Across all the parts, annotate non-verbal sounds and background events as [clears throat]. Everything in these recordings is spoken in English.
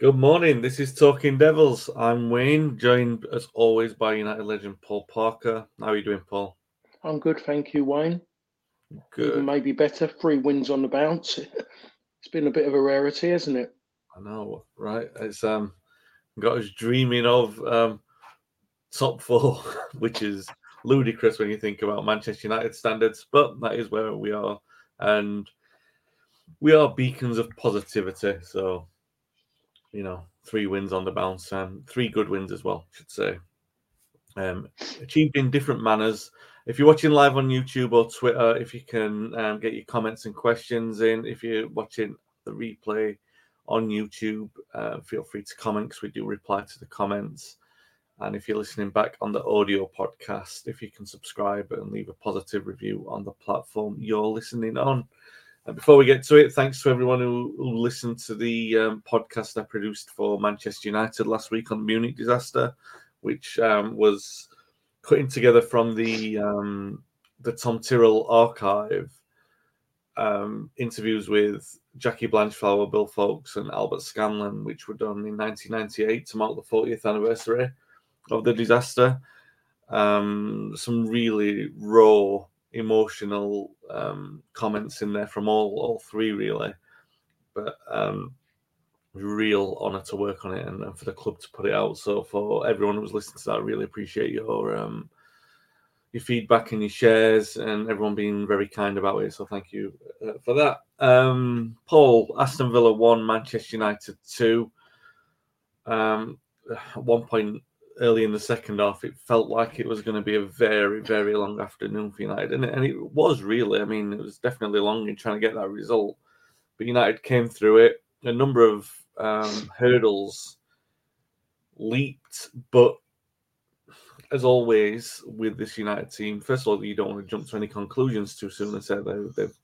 Good morning. This is Talking Devils. I'm Wayne, joined as always by United legend Paul Parker. How are you doing, Paul? I'm good, thank you, Wayne. Good. Even maybe better. Three wins on the bounce. [laughs] It's been a bit of a rarity, hasn't it? I know, right? It's um got us dreaming of um top four, [laughs] which is ludicrous when you think about Manchester United standards, but that is where we are, and we are beacons of positivity. So you know, three wins on the bounce and three good wins as well, I should say. Um, achieved in different manners. If you're watching live on YouTube or Twitter, if you can um, get your comments and questions in. If you're watching the replay on YouTube, uh, feel free to comment because we do reply to the comments. And if you're listening back on the audio podcast, if you can subscribe and leave a positive review on the platform you're listening on. Before we get to it, thanks to everyone who, listened to the um, podcast I produced for Manchester United last week on the Munich disaster, which um, was putting together from the um, the Tom Tyrrell archive um, interviews with Jackie Blanchflower, Bill Foulkes, and Albert Scanlon, which were done in 1998 to mark the 40th anniversary of the disaster. Um, some really raw emotional um, comments in there from all all three really, but um, real honour to work on it and, and, for the club to put it out. So for everyone who's listening to that, I really appreciate your um, your feedback and your shares and everyone being very kind about it. So thank you uh, for that. Um, Paul, Aston Villa one, Manchester United two. Um, one point early in the second half, it felt like it was going to be a very, very long afternoon for United, and it, and it was really. I mean, it was definitely long in trying to get that result, but United came through it. A number of um, hurdles leaped, but as always with this United team, first of all, you don't want to jump to any conclusions too soon and say they, they've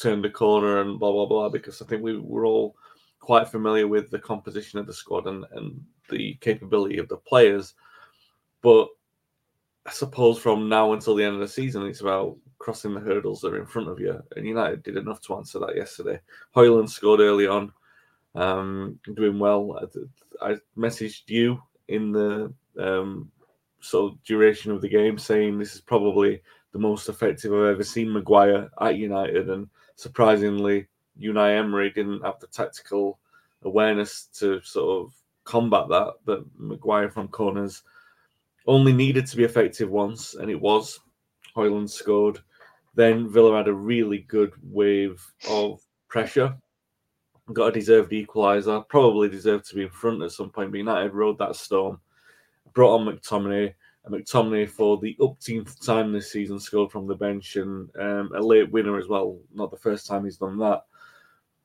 turned the corner and blah blah blah, because I think we were all quite familiar with the composition of the squad and, and the capability of the players. But I suppose from now until the end of the season, it's about crossing the hurdles that are in front of you. And United did enough to answer that yesterday. Højlund scored early on, um, doing well. I, I, messaged you in the um, sort of duration of the game saying this is probably the most effective I've ever seen Maguire at United. And surprisingly, Unai Emery didn't have the tactical awareness to sort of combat that. But Maguire from corners only needed to be effective once, and it was. Højlund scored. Then Villa had a really good wave of pressure. Got a deserved equaliser. Probably deserved to be in front at some point, but United rode that storm. Brought on McTominay. And McTominay, for the upteenth time this season, scored from the bench and um, a late winner as well. Not the first time he's done that.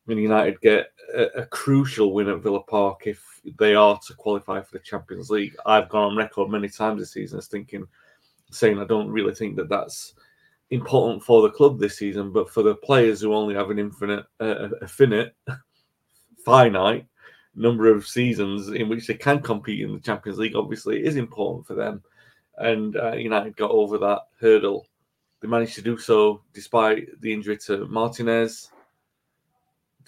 And United get a, a, crucial win at Villa Park if they are to qualify for the Champions League. I've gone on record many times this season as thinking, saying I don't really think that that's important for the club this season, but for the players who only have an infinite, uh, a finite, [laughs] finite number of seasons in which they can compete in the Champions League, obviously it is important for them. and uh, United got over that hurdle. They managed to do so despite the injury to Martinez,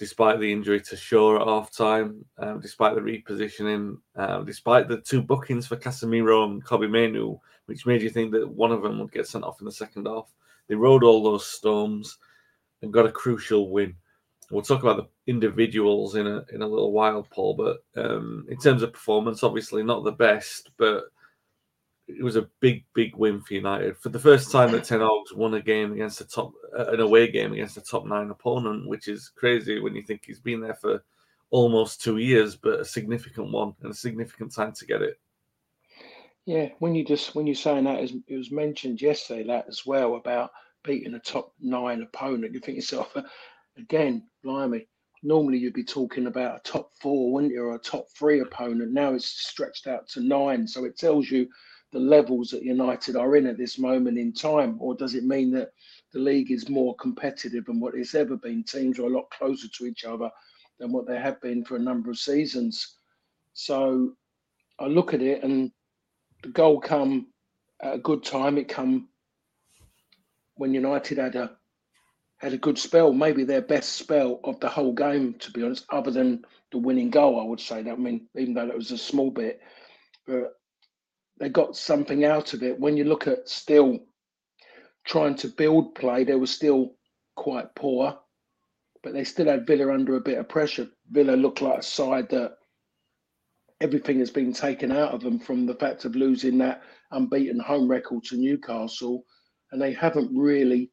despite the injury to Shaw at half time, um, despite the repositioning, um, despite the two bookings for Casemiro and Kobbie Mainoo, which made you think that one of them would get sent off in the second half. They rode all those storms and got a crucial win. We'll talk about the individuals in a in a little while, Paul. But um, in terms of performance, obviously not the best, but it was a big, big win for United for the first time that Ten Hag's won a game against a top, uh, an away game against a top nine opponent, which is crazy when you think he's been there for almost two years, but a significant one and a significant time to get it. Yeah, when you just when you're saying that, it was mentioned yesterday that as well about beating a top nine opponent. You think yourself, uh, again, blimey. Normally you'd be talking about a top four, wouldn't you, or a top three opponent. Now it's stretched out to nine, so it tells you the levels that United are in at this moment in time, or does it mean that the league is more competitive than what it's ever been? Teams are a lot closer to each other than what they have been for a number of seasons. So I look at it, and the goal come at a good time. It come when United had a had a good spell, maybe their best spell of the whole game, to be honest, other than the winning goal. I would say that. I mean, even though it was a small bit, but they got something out of it. When you look at still trying to build play, they were still quite poor, but they still had Villa under a bit of pressure. Villa looked like a side that everything has been taken out of them from the fact of losing that unbeaten home record to Newcastle, and they haven't really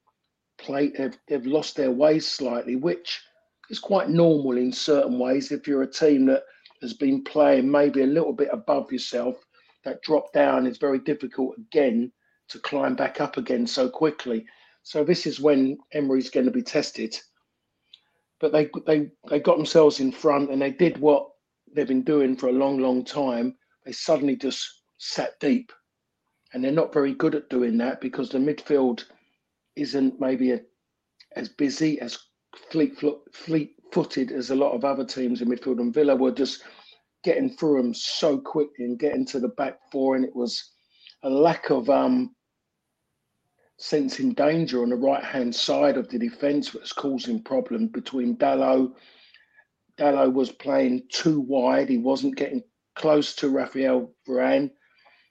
played. They've, they've lost their ways slightly, which is quite normal in certain ways. If you're a team that has been playing maybe a little bit above yourself that drop down is very difficult again to climb back up again so quickly. So this is when Emery's going to be tested. But they they they got themselves in front and they did what they've been doing for a long, long time. They suddenly just sat deep, and they're not very good at doing that because the midfield isn't maybe a, as busy as fleet fleet footed as a lot of other teams in midfield. And Villa were just getting through them so quickly and getting to the back four, and it was a lack of um, sensing danger on the right hand side of the defence that was causing problems between Dalot. Dalot was playing too wide; he wasn't getting close to Rafael Varane,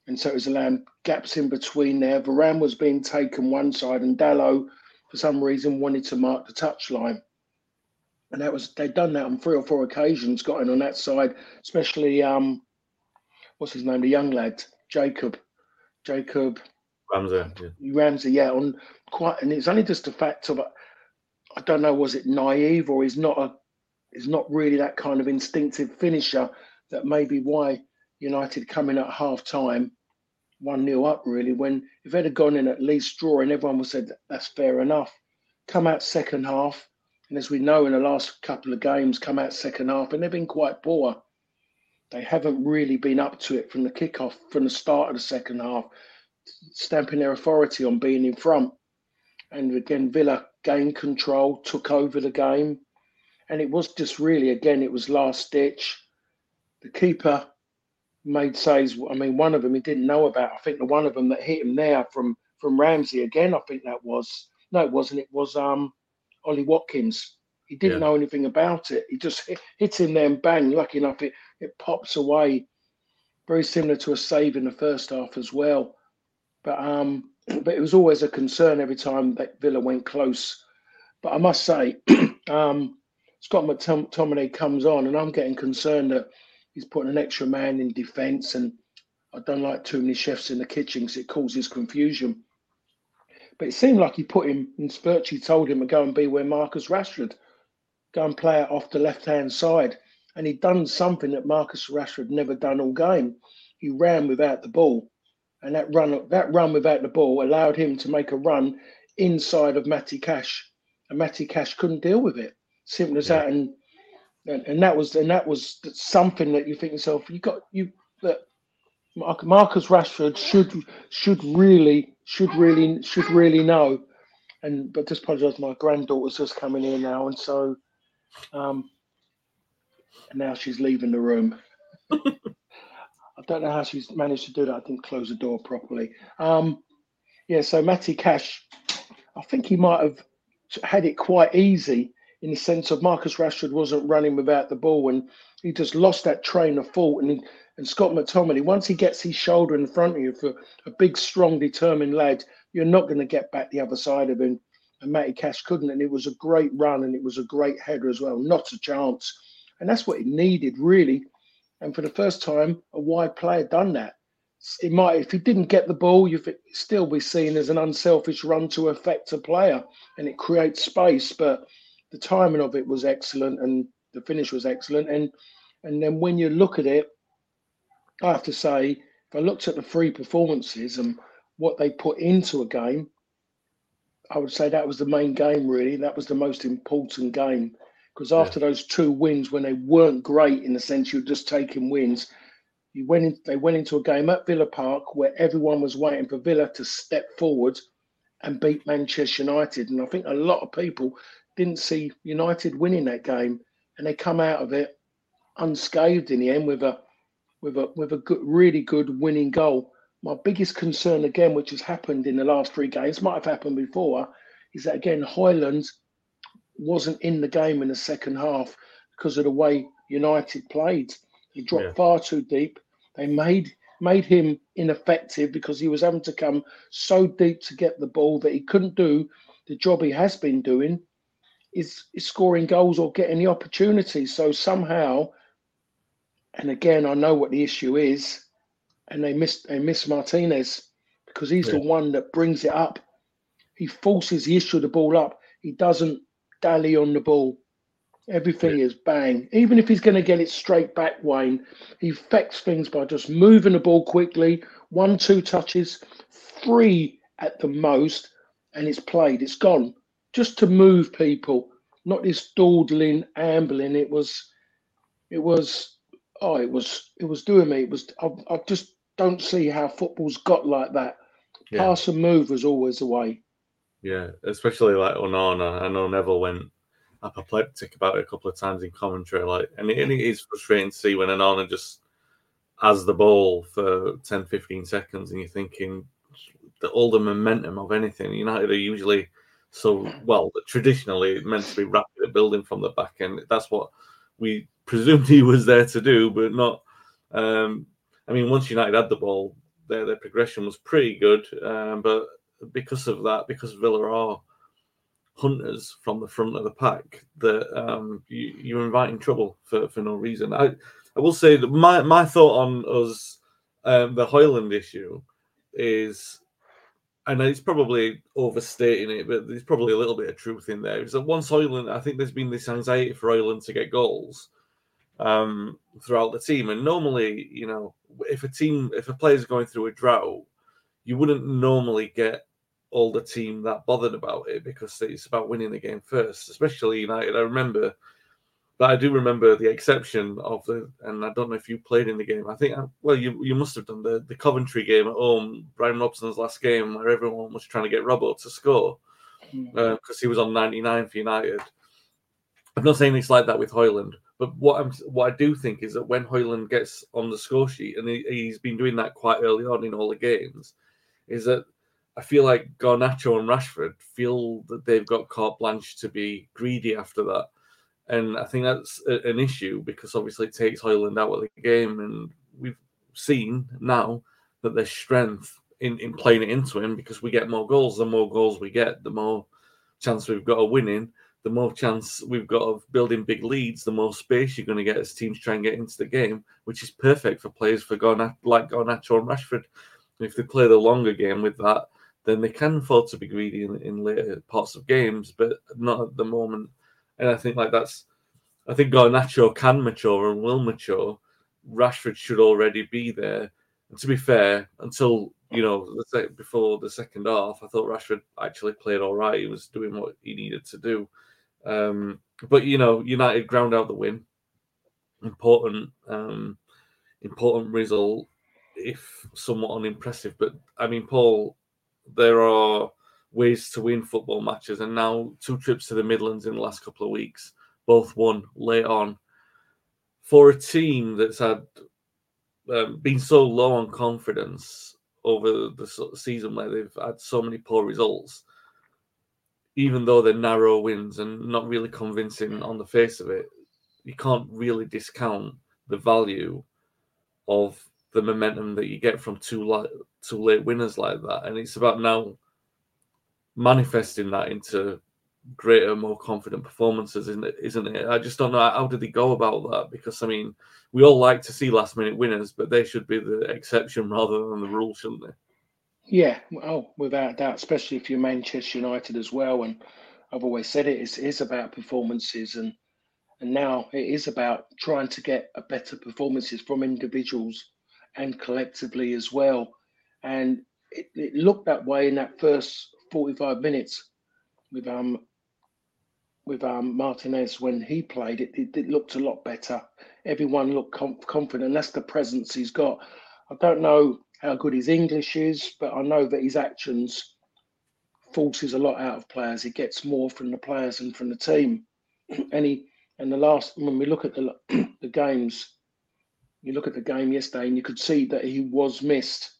and so it was allowing gaps in between there. Varane was being taken one side, and Dalot, for some reason, wanted to mark the touchline and that was they'd done that on three or four occasions, got in on that side, especially um, what's his name, the young lad, Jacob, Jacob Ramsey, yeah. Ramsey, yeah, on quite, and it's only just a fact of, I don't know, was it naive or he's not a, is not really that kind of instinctive finisher that may be why United coming at half time, one nil up really. When if they'd have gone in at least drawing, everyone would have said that's fair enough. Come out second half and as we know in the last couple of games, come out second half, and they've been quite poor. They haven't really been up to it from the kickoff, from the start of the second half, stamping their authority on being in front. And again, Villa gained control, took over the game. And it was just really, again, it was last ditch. The keeper made saves. I mean, one of them he didn't know about. I think the one of them that hit him there from from Ramsey again. I think that was no, it wasn't. It was um Ollie Watkins. He didn't yeah. know anything about it. He just hit, hit him there and bang. Lucky enough, it, it pops away. Very similar to a save in the first half as well. But um, [clears throat] but it was always a concern every time that Villa went close. But I must say, [clears throat] um, Scott McTominay comes on, and I'm getting concerned that he's putting an extra man in defence, and I don't like too many chefs in the kitchen because it causes confusion. But it seemed like he put him, and Spurchy told him to go and be where Marcus Rashford, go and play it off the left hand side. And he'd done something that Marcus Rashford never done all game. He ran without the ball. And that run that run without the ball allowed him to make a run inside of Matty Cash. And Matty Cash couldn't deal with it. Simple as yeah. that. And, and and that was and that was something that you think yourself, you got you that Marcus Rashford should should really should really should really know. And but just apologise, my granddaughter's just coming in now, and so um, and now she's leaving the room. [laughs] I don't know how she's managed to do that. I didn't close the door properly. Um, yeah, so Matty Cash, I think he might have had it quite easy in the sense of Marcus Rashford wasn't running without the ball and he just lost that train of thought. And, he, and Scott McTominay, once he gets his shoulder in front of you for a big, strong, determined lad, you're not going to get back the other side of him. And Matty Cash couldn't. And it was a great run and it was a great header as well. Not a chance. And that's what he needed, really. And for the first time, a wide player done that. It might, if he didn't get the ball, you'd still be seen as an unselfish run to affect a player, and it creates space. But the timing of it was excellent, and the finish was excellent. And and then when you look at it, I have to say, if I looked at the three performances and what they put into a game, I would say that was the main game. Really, that was the most important game because after yeah. those two wins, when they weren't great in the sense you're just taking wins, you went in, they went into a game at Villa Park where everyone was waiting for Villa to step forward and beat Manchester United. And I think a lot of people didn't see United winning that game, and they come out of it unscathed in the end with a with a with a good, really good winning goal. My biggest concern again, which has happened in the last three games, might have happened before, is that again Højlund wasn't in the game in the second half because of the way United played. He dropped yeah. far too deep. They made made him ineffective because he was having to come so deep to get the ball that he couldn't do the job he has been doing is, is scoring goals or getting the opportunities. So somehow, and again, I know what the issue is, and they miss they miss Martinez because he's yeah. the one that brings it up. He forces the issue of the ball up. He doesn't dally on the ball. Everything yeah. is bang. Even if he's going to get it straight back, Wayne, he affects things by just moving the ball quickly, one, two touches, three at the most, and it's played. It's gone. Just to move people, not this dawdling, ambling. It was, it was, oh, it was, it was doing me. It was. I, I just don't see how football's got like that. Yeah. Pass and move was always the way. Yeah, especially like Onana. I know Neville went apoplectic about it a couple of times in commentary. Like, and it, and it is frustrating to see when Onana just has the ball for 10, 15 seconds, and you're thinking that all the momentum of anything. United are usually so well traditionally meant to be rapid at building from the back end. That's what we presumed he was there to do, but not. Um, I mean, once United had the ball, their their progression was pretty good, um, but because of that, because Villa are hunters from the front of the pack, that um, you, you're inviting trouble for, for no reason. I, I will say that my, my thought on us, um, the Højlund issue, is, and it's probably overstating it, but there's probably a little bit of truth in there. Is that once Højlund, I think there's been this anxiety for Højlund to get goals um, throughout the team, and normally, you know, if a team, if a player's going through a drought, you wouldn't normally get all the team that bothered about it because it's about winning the game first, especially United. I remember, but I do remember the exception of the, and I don't know if you played in the game. I think, uh, well, you you must have done the the Coventry game at home, Brian Robson's last game, where everyone was trying to get Robbo to score because uh, he was on 99 for United. I'm not saying it's like that with Højlund, but what I'm what I do think is that when Højlund gets on the score sheet, and he, he's been doing that quite early on in all the games, is that I feel like Garnacho and Rashford feel that they've got carte blanche to be greedy after that. And I think that's a, an issue because obviously it takes Højlund out of the game. And we've seen now that there's strength in, in playing it into him because we get more goals. The more goals we get, the more chance we've got of winning. The more chance we've got of building big leads, the more space you're going to get as teams try and get into the game, which is perfect for players for Garnacho, like Garnacho and Rashford. If they play the longer game with that, then they can afford to be greedy in, in later parts of games, but not at the moment. And I think like that's, I think Garnacho can mature and will mature. Rashford should already be there. And to be fair, until you know, before the second half, I thought Rashford actually played all right. He was doing what he needed to do. Um, but you know, United ground out the win. Important, um, important result, if somewhat unimpressive. But I mean, Paul, there are ways to win football matches, and now two trips to the Midlands in the last couple of weeks, both won late on. For a team that's had um, been so low on confidence over the season where they've had so many poor results, even though they're narrow wins and not really convincing on the face of it, you can't really discount the value of the momentum that you get from two late, two late winners like that. And it's about now manifesting that into greater, more confident performances, isn't it? Isn't it? I just don't know how did they go about that because I mean, we all like to see last minute winners, but they should be the exception rather than the rule, shouldn't they? Yeah, oh, without doubt, especially if you're Manchester United as well. And I've always said it is is about performances, and and now it is about trying to get a better performances from individuals and collectively as well. And it, it looked that way in that first 45 minutes with um with um, Martinez when he played, it, it, it, looked a lot better. Everyone looked com- confident. That's the presence he's got. I don't know how good his English is, but I know that his actions forces a lot out of players. He gets more from the players and from the team. [clears throat] and he and the last when we look at the [clears throat] the games, you look at the game yesterday and you could see that he was missed.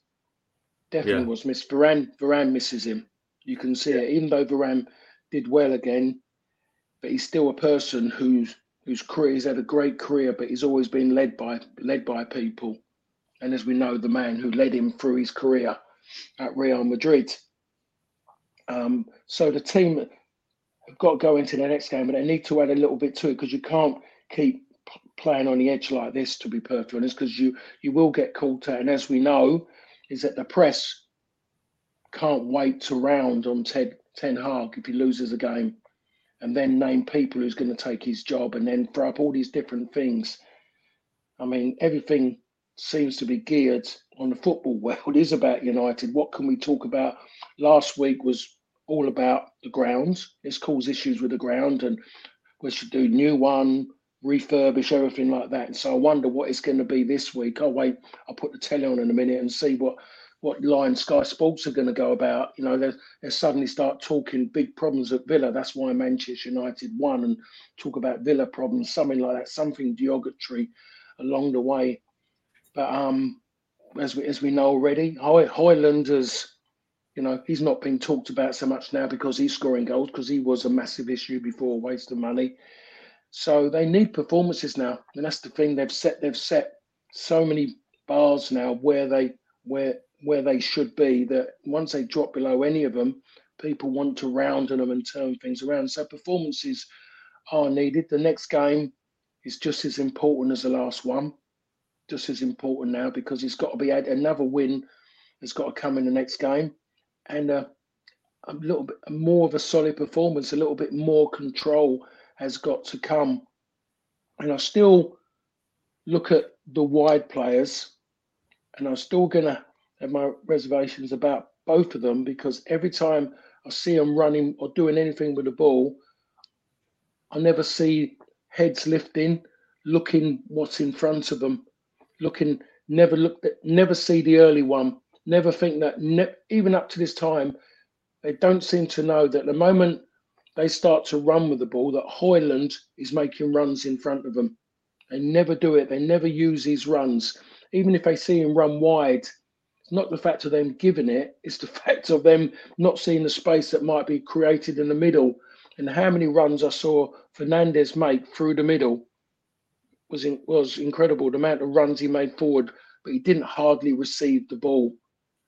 Definitely yeah. was missed. Varane Varane misses him. You can see yeah. it. Even though Varane did well again, but he's still a person who's whose career he's had a great career, but he's always been led by led by people. And as we know, the man who led him through his career at Real Madrid. Um, so the team have got to go into the next game, but they need to add a little bit to it because you can't keep playing on the edge like this. To be perfectly honest, because you you will get caught out. And as we know, is that the press can't wait to round on Ted Ten Hag if he loses a game and then name people who's going to take his job and then throw up all these different things. I mean, everything seems to be geared on the football [laughs] world is about United. What can we talk about? Last week was all about the grounds. It's caused issues with the ground, and we should do new one, refurbish everything like that. And so I wonder what it's going to be this week. I'll wait. I'll put the telly on in a minute and see what what line Sky Sports are going to go about. You know, they they suddenly start talking big problems at Villa. That's why Manchester United won, and talk about Villa problems, something like that, something derogatory along the way. But um, as we as we know already, has, you know, he's not being talked about so much now because he's scoring goals because he was a massive issue before, waste of money. So they need performances now, and that's the thing. They've set they've set so many bars now where they where where they should be. That once they drop below any of them, people want to round them and turn things around. So performances are needed. The next game is just as important as the last one, just as important now because it's got to be another win has got to come in the next game, and uh, a little bit more of a solid performance, a little bit more control has got to come. And I still look at the wide players, and I'm still gonna have my reservations about both of them because every time I see them running or doing anything with the ball, I never see heads lifting, looking what's in front of them, looking. Never look. Never see the early one. Never think that. Ne- even up to this time, they don't seem to know that the moment they start to run with the ball, that Højlund is making runs in front of them. They never do it. They never use these runs. Even if they see him run wide, it's not the fact of them giving it, it's the [laughs] fact of them not seeing the space that might be created in the middle. And how many runs I saw Fernandes make through the middle was in, was incredible. The amount of runs he made forward, but he didn't hardly receive the ball.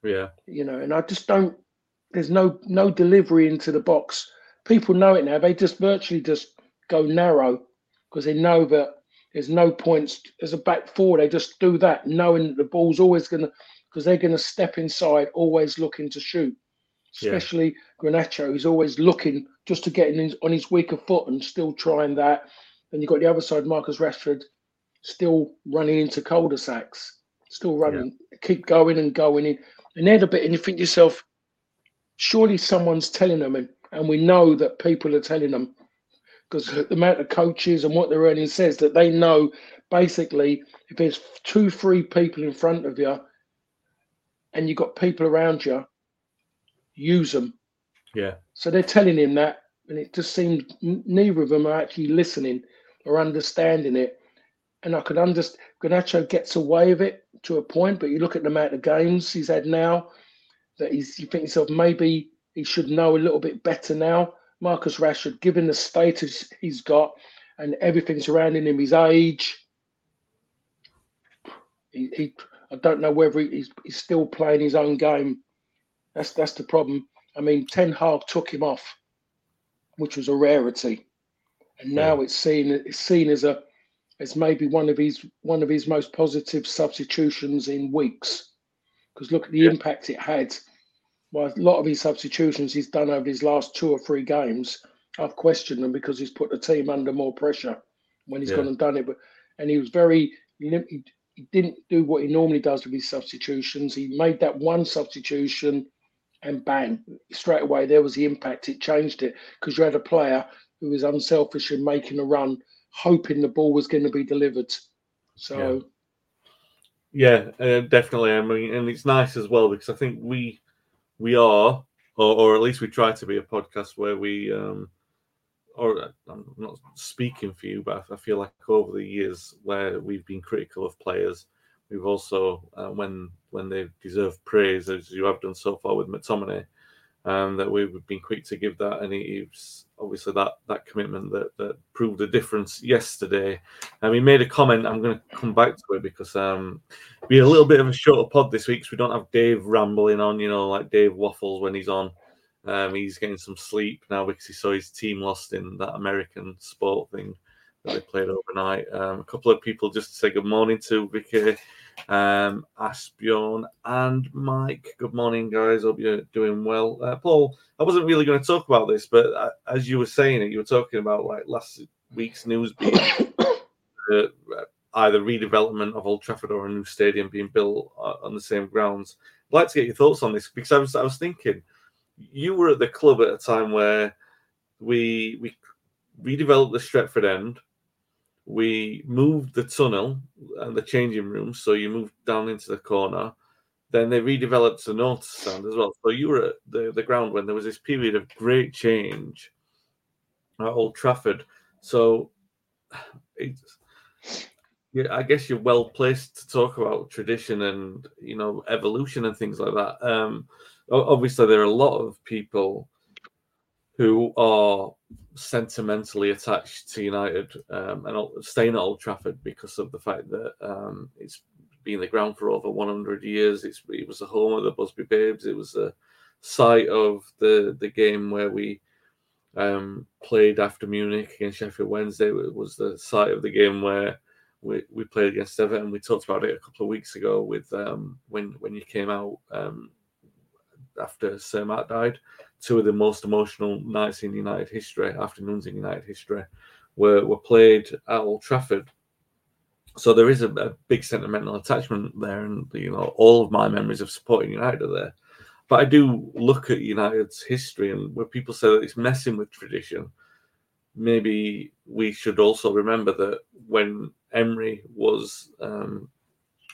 Yeah, you know, and I just don't. There's no no delivery into the box. People know it now. They just virtually just go narrow because they know that there's no points. As a back four, they just do that, knowing that the ball's always going to because they're going to step inside, always looking to shoot. Especially yeah. Garnacho, who's always looking just to get in on his weaker foot and still trying that. And you've got the other side, Marcus Rashford, still running into cul-de-sacs, still running, yeah. keep going and going in. And they're the bit, and you think to yourself, surely someone's telling them, and, and we know that people are telling them because the amount of coaches and what they're earning says that they know basically if there's two, three people in front of you and you've got people around you, use them. Yeah. So they're telling him that, and it just seems neither of them are actually listening or understanding it. and I could understand Garnacho gets away with it to a point, but you look at the amount of games he's had now that he's you think yourself maybe he should know a little bit better now. Marcus Rashford, given the status he's got and everything surrounding him, his age, he, he I don't know whether he's, he's still playing his own game. That's that's the problem. I mean, Ten Hag took him off, which was a rarity, and now yeah. it's seen it's seen as a as maybe one of his one of his most positive substitutions in weeks. Because look at the yeah. impact it had. Well, a lot of his substitutions he's done over his last two or three games, I've questioned them because he's put the team under more pressure when he's yeah. gone and done it. But and he was very he, he didn't do what he normally does with his substitutions. He made that one substitution and bang, straight away there was the impact. It changed it because you had a player who was unselfish in making a run, hoping the ball was going to be delivered. So, yeah, yeah uh, definitely. I mean, and it's nice as well because I think we we are, or, or at least we try to be a podcast where we um, or I'm not speaking for you, but I feel like over the years where we've been critical of players, we've also uh, when when they deserve praise, as you have done so far with McTominay, um, that we've been quick to give that, and he's obviously that that commitment that that proved the difference yesterday. And he made a comment. I'm going to come back to it because um, be a little bit of a shorter pod this week. So we don't have Dave rambling on, you know, like Dave waffles when he's on. Um, he's getting some sleep now because he saw his team lost in that American sport thing that they played overnight. Um, a couple of people just to say good morning to Vicky, um, Asbjorn, and Mike. Good morning, guys. Hope you're doing well. Uh, Paul, I wasn't really going to talk about this, but uh, as you were saying it, you were talking about like last week's news being [coughs] uh, either redevelopment of Old Trafford or a new stadium being built uh, on the same grounds. I'd like to get your thoughts on this because I was I was thinking you were at the club at a time where we we redeveloped the Stretford end. We moved the tunnel and the changing room, so you moved down into the corner. Then they redeveloped the north stand as well. So you were at the, the ground when there was this period of great change at Old Trafford. So it's yeah, I guess you're well placed to talk about tradition and you know evolution and things like that. Um, obviously there are a lot of people who are sentimentally attached to United um, and staying at Old Trafford because of the fact that um, it's been the ground for over 100 years. It's, it was the home of the Busby Babes. It was the site of the the game where we um, played after Munich against Sheffield Wednesday. It was the site of the game where we, we played against Everton. We talked about it a couple of weeks ago with um, when when you came out um, after Sir Matt died. Two of the most emotional nights in United history, afternoons in United history, were, were played at Old Trafford. So there is a, a big sentimental attachment there, and you know all of my memories of supporting United are there. But I do look at United's history, and where people say that it's messing with tradition, maybe we should also remember that when Emery was, um,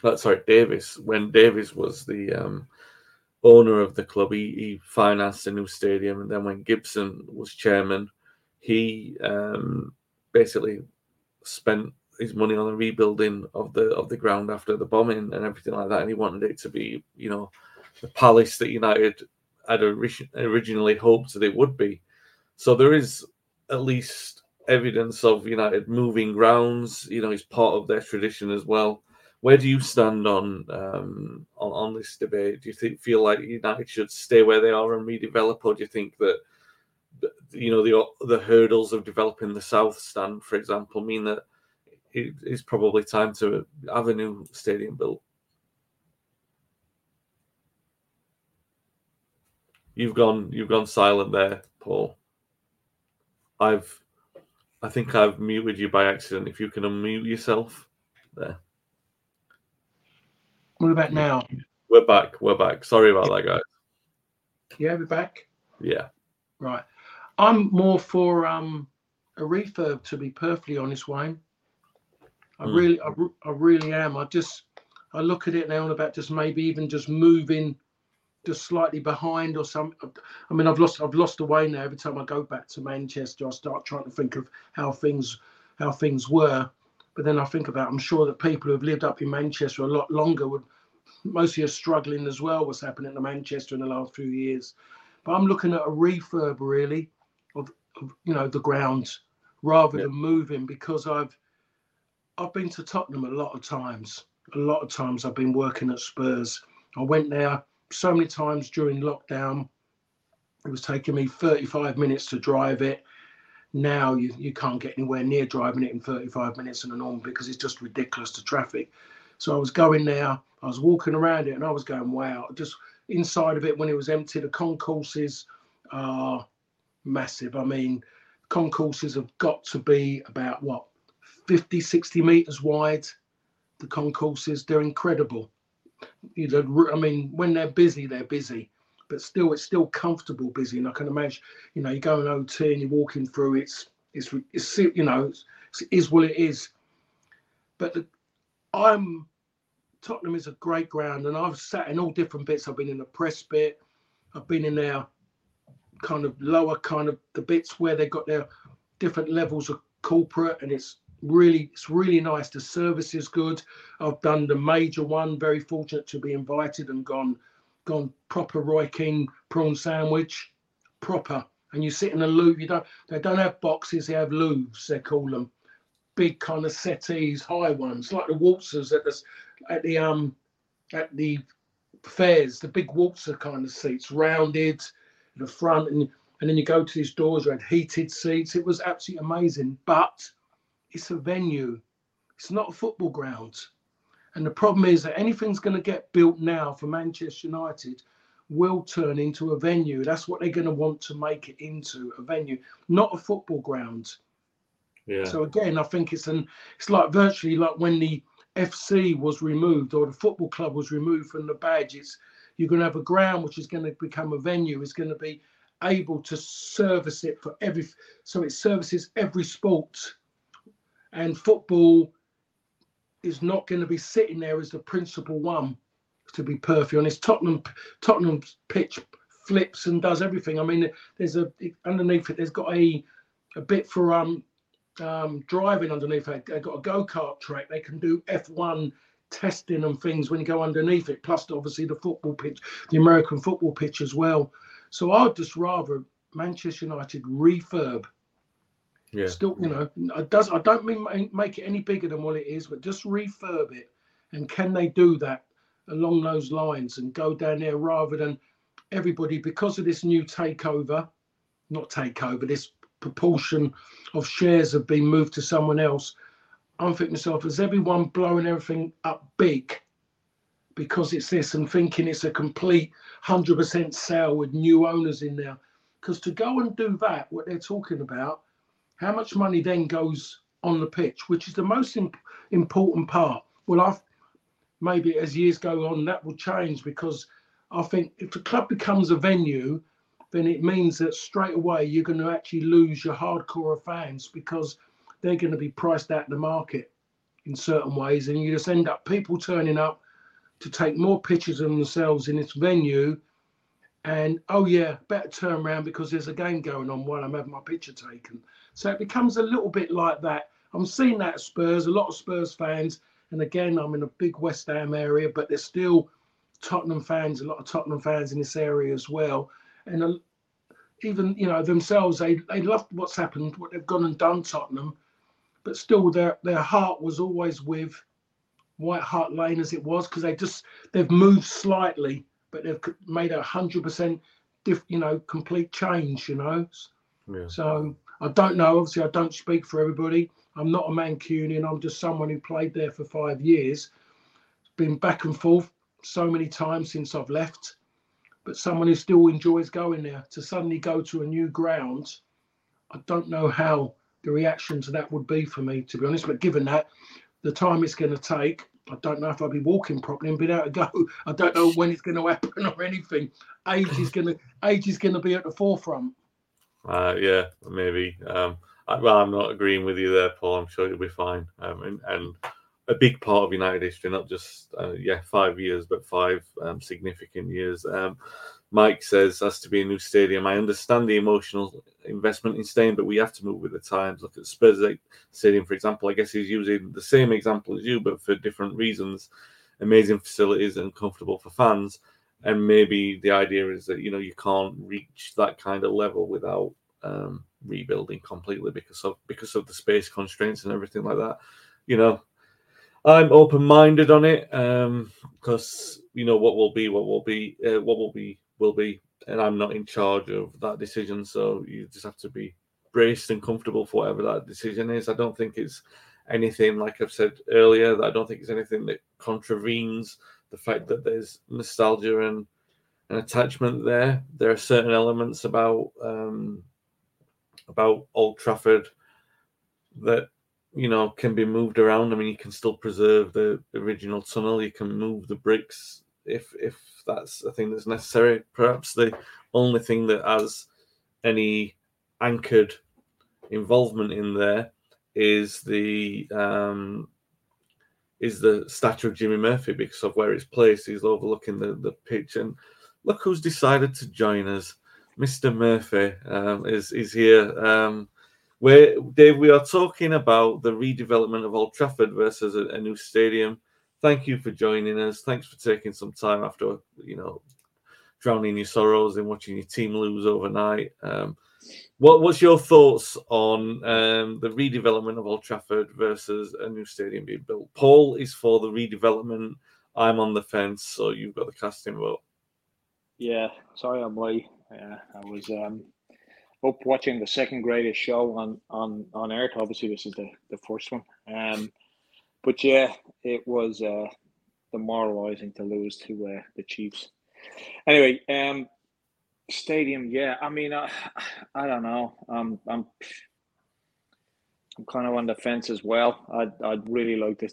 uh, sorry, Davies, when Davies was the um, owner of the club, he, he financed a new stadium. And then when Gibson was chairman, he um, basically spent his money on the rebuilding of the of the ground after the bombing and everything like that. And he wanted it to be, you know, the palace that United had originally hoped that it would be. So there is at least evidence of United moving grounds. You know, it's part of their tradition as well. Where do you stand on um, on, on this debate? Do you think feel like United should stay where they are and redevelop, or do you think that you know the the hurdles of developing the South Stand, for example, mean that it is probably time to have a new stadium built? You've gone you've gone silent there, Paul. I've I think I've muted you by accident. If you can unmute yourself there. What about now? We're back. We're back. Sorry about that, guys. Yeah, we're back. Yeah. Right. I'm more for um a refurb, to be perfectly honest, Wayne. I mm. really, I, I really am. I just, I look at it now and about just maybe even just moving just slightly behind or something. I mean, I've lost, I've lost the way now. Every time I go back to Manchester, I start trying to think of how things, how things were. But then I think about, I'm sure that people who have lived up in Manchester a lot longer would mostly are struggling as well. What's happening to Manchester in the last few years, but I'm looking at a refurb really of, of you know the grounds rather than moving because I've I've been to Tottenham a lot of times. A lot of times I've been working at Spurs. I went there so many times during lockdown. It was taking me 35 minutes to drive it. Now you, you can't get anywhere near driving it in 35 minutes in a normal because it's just ridiculous to traffic. So I was going there, I was walking around it and I was going, wow, just inside of it when it was empty, the concourses are massive. I mean, concourses have got to be about what 50, 60 meters wide. The concourses, they're incredible. You know, I mean, when they're busy, they're busy, but still, it's still comfortable busy. And I can imagine, you know, you go in OT and you're walking through, it's, it's, it's you know, it's, it is what it is. But the, I'm, Tottenham is a great ground, and I've sat in all different bits. I've been in the press bit, I've been in there kind of lower kind of the bits where they've got their different levels of corporate and it's really it's really nice the service is good i've done the major one very fortunate to be invited and gone gone proper Roy Keane prawn sandwich proper and you sit in a louvre you don't they don't have boxes they have louvres they call them big kind of settees high ones like the waltzers at the at the um at the fairs the big waltzer kind of seats rounded in the front and and then you go to these doors, had heated seats. It was absolutely amazing. But it's a venue, it's not a football ground. And the problem is that anything's going to get built now for Manchester United will turn into a venue. That's what they're going to want to make it into a venue, not a football ground. Yeah. So again, I think it's an it's like virtually like when the FC was removed or the football club was removed from the badge. It's you're going to have a ground which is going to become a venue. Is going to be able to service it for every so it services every sport and football is not going to be sitting there as the principal one to be perfectly honest. Tottenham tottenham's pitch flips and does everything. I mean there's a underneath it there's got a a bit for um um driving underneath it. They've got a go-kart track. They can do f1 testing and things when you go underneath it plus obviously the football pitch the american football pitch as well. So I'd just rather Manchester United refurb. Yeah. Still, you know, does I don't mean make it any bigger than what it is, but just refurb it. And can they do that along those lines and go down there rather than everybody because of this new takeover, not takeover, this proportion of shares have been moved to someone else. I'm thinking myself, is everyone blowing everything up big because it's this and thinking it's a complete 100% sale with new owners in there. Because to go and do that, what they're talking about, how much money then goes on the pitch, which is the most imp- important part. Well, I've maybe as years go on, that will change because I think if the club becomes a venue, then it means that straight away you're going to actually lose your hardcore fans because they're going to be priced out of the market in certain ways, and you just end up people turning up to take more pictures of themselves in this venue. And oh yeah, better turn around because there's a game going on while I'm having my picture taken. So it becomes a little bit like that. I'm seeing that Spurs, a lot of Spurs fans, and again, I'm in a big West Ham area, but there's still Tottenham fans, a lot of Tottenham fans in this area as well. And uh, even you know themselves, they they love what's happened, what they've gone and done Tottenham, but still their their heart was always with White Hart Lane as it was because they just they've moved slightly, but they've made a hundred percent, you know, complete change. You know, yeah. so I don't know. Obviously, I don't speak for everybody. I'm not a Mancunian. I'm just someone who played there for five years, been back and forth so many times since I've left, but someone who still enjoys going there. To suddenly go to a new ground, I don't know how the reaction to that would be for me, to be honest. But given that, the time it's going to take. I don't know if I'll be walking properly and be able to go. I don't know when it's going to happen or anything. Age is going to age is going to be at the forefront. Uh, yeah, maybe. Um, I, well, I'm not agreeing with you there, Paul. I'm sure you'll be fine. Um, and, and, a big part of United history, not just uh, yeah five years, but five um, significant years. Mike says has to be a new stadium. I understand the emotional investment in staying, but we have to move with the times. Look at Spurs Stadium, for example. I guess he's using the same example as you, but for different reasons. Amazing facilities and comfortable for fans. And maybe the idea is that you know you can't reach that kind of level without um, rebuilding completely because of because of the space constraints and everything like that. You know, I'm open minded on it because um, you know what will be, what will be, uh, what will be, will be, and I'm not in charge of that decision. So you just have to be braced and comfortable for whatever that decision is. I don't think it's anything like I've said earlier. That I don't think it's anything that contravenes the fact that there's nostalgia and an attachment there. There are certain elements about um, about Old Trafford that you know can be moved around. I mean, you can still preserve the original tunnel. You can move the bricks if if that's a thing that's necessary. Perhaps the only thing that has any anchored involvement in there is the um, is the statue of Jimmy Murphy because of where it's placed. He's overlooking the, the pitch, and look who's decided to join us. Mr. Murphy um, is is here. Um, where Dave, we are talking about the redevelopment of Old Trafford versus a, a, new stadium. Thank you for joining us. Thanks for taking some time after you know drowning your sorrows and watching your team lose overnight. Um, what what's your thoughts on um, the redevelopment of Old Trafford versus a new stadium being built? Paul is for the redevelopment. I'm on the fence, so you've got the casting vote. Yeah, sorry, I'm late. Yeah, I was um, up watching the second greatest show on on on earth. Obviously, this is the the first one. Um, but yeah, it was uh, demoralizing to lose to uh, the Chiefs. Anyway, um, stadium. Yeah, I mean, uh, I don't know. Um, I'm I'm kind of on the fence as well. I'd I'd really like to.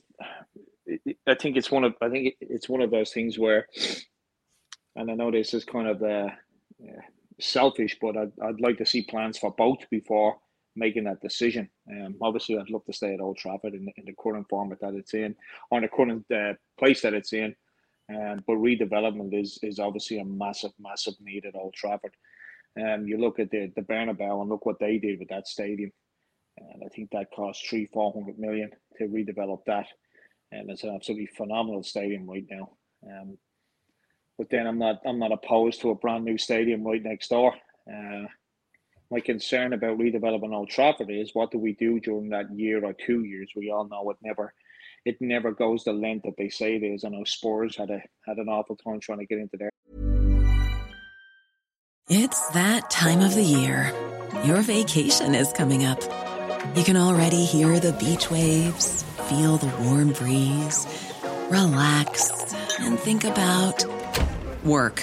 I think it's one of I think it's one of those things where, and I know this is kind of uh, selfish, but I'd, I'd like to see plans for both before making that decision. Um, obviously, I'd love to stay at Old Trafford in, in the current format that it's in, or the current uh, place that it's in. Um, but redevelopment is is obviously a massive, massive need at Old Trafford. Um, you look at the the Bernabeu and look what they did with that stadium, and I think that cost three, four hundred million to redevelop that, and it's an absolutely phenomenal stadium right now. Um, but then I'm not I'm not opposed to a brand new stadium right next door. Uh, my concern about redeveloping Old Trafford is what do we do during that year or two years? We all know it never it never goes the length that they say it is. I know Spurs had a had an awful time trying to get into there. It's that time of the year. Your vacation is coming up. You can already hear the beach waves, feel the warm breeze, relax, and think about work.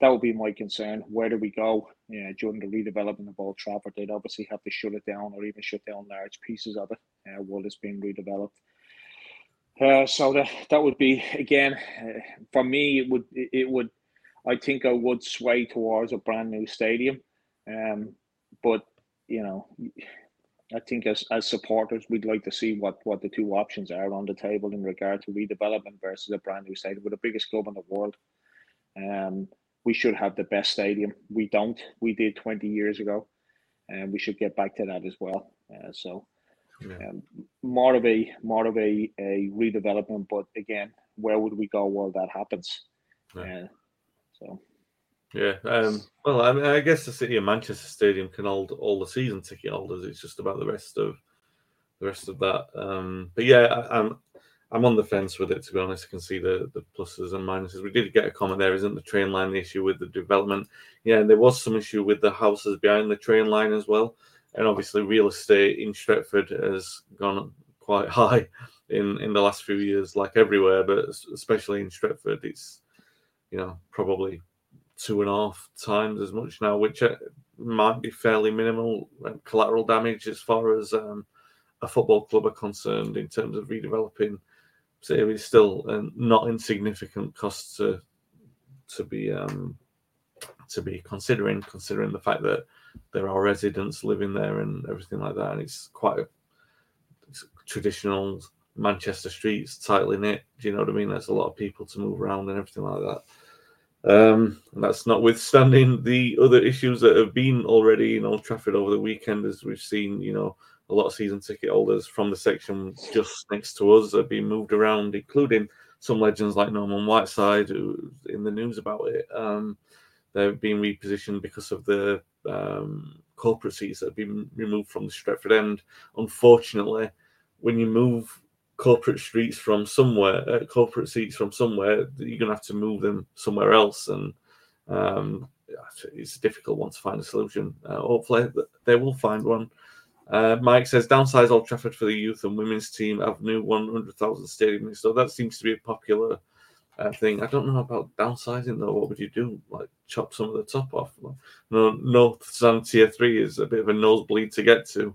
That would be my concern. Where do we go uh, during the redevelopment of Old Trafford? They'd obviously have to shut it down or even shut down large pieces of it uh, while it's being redeveloped. Uh, so that that would be again uh, for me. It would it would I think I would sway towards a brand new stadium. Um, but you know, I think as as supporters, we'd like to see what what the two options are on the table in regard to redevelopment versus a brand new stadium. We're the biggest club in the world. Um, we should have the best stadium. We don't. We did twenty years ago, and we should get back to that as well. Uh, so, yeah. um, more of a more of a, a redevelopment. But again, where would we go while that happens? Yeah. Uh, so. Yeah. Um, well, I, mean, I guess the City of Manchester Stadium can hold all the season ticket holders. It's just about the rest of the rest of that. Um, but yeah, I, I'm, I'm on the fence with it. To be honest, I can see the the pluses and minuses. We did get a comment there. Isn't the train line the issue with the development? Yeah, and there was some issue with the houses behind the train line as well. and obviously real estate in Stretford has gone quite [laughs] high in in the last few years, like everywhere, but especially in Stretford, it's you know probably two and a half times as much now, which uh, might be fairly minimal collateral damage as far as um, a football club are concerned in terms of redeveloping. So it's still uh, not insignificant cost to to be um, to be considering, considering the fact that there are residents living there and everything like that, and it's quite a it's traditional Manchester streets, tightly knit. Do you know what I mean? There's a lot of people to move around and everything like that. Um, and that's notwithstanding the other issues that have been already in Old Trafford over the weekend, as we've seen, you know, a lot of season ticket holders from the section just next to us have been moved around, including some legends like Norman Whiteside, who in the news about it. Um, they've been repositioned because of the um, corporate seats that have been removed from the Stretford end. Unfortunately, when you move corporate streets from somewhere, uh, corporate seats from somewhere, you're going to have to move them somewhere else, and um, it's a difficult one to find a solution. Uh, hopefully, they will find one. Uh, Mike says downsize Old Trafford for the youth and women's team have new 100,000 stadium. So that seems to be a popular uh, thing. I don't know about downsizing though. What would you do? Like chop some of the top off? No, North Stand Tier Three is a bit of a nosebleed to get to.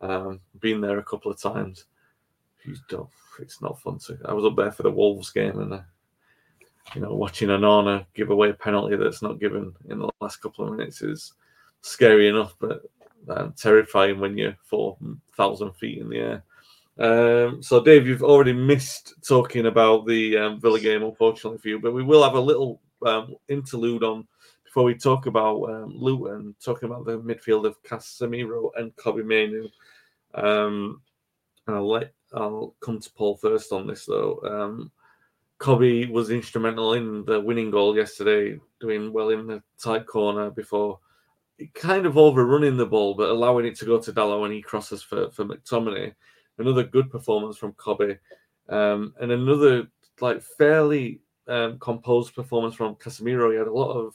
Um, been there a couple of times it's not fun to. I was up there for the Wolves game and, uh, you know, watching Onana give away a penalty that's not given in the last couple of minutes is scary enough, but um, terrifying when you're 4,000 feet in the air. Um, so, Dave, you've already missed talking about the um, Villa game, unfortunately for you, but we will have a little um, interlude on before we talk about um, Luton, talking about the midfield of Casemiro and Kobbie Mainoo. Um, and I'll let I'll come to Paul first on this though. Um, Kobbie was instrumental in the winning goal yesterday, doing well in the tight corner before kind of overrunning the ball, but allowing it to go to Dalot when he crosses for, for McTominay. Another good performance from Kobbie. Um, and another like fairly um, composed performance from Casemiro. He had a lot of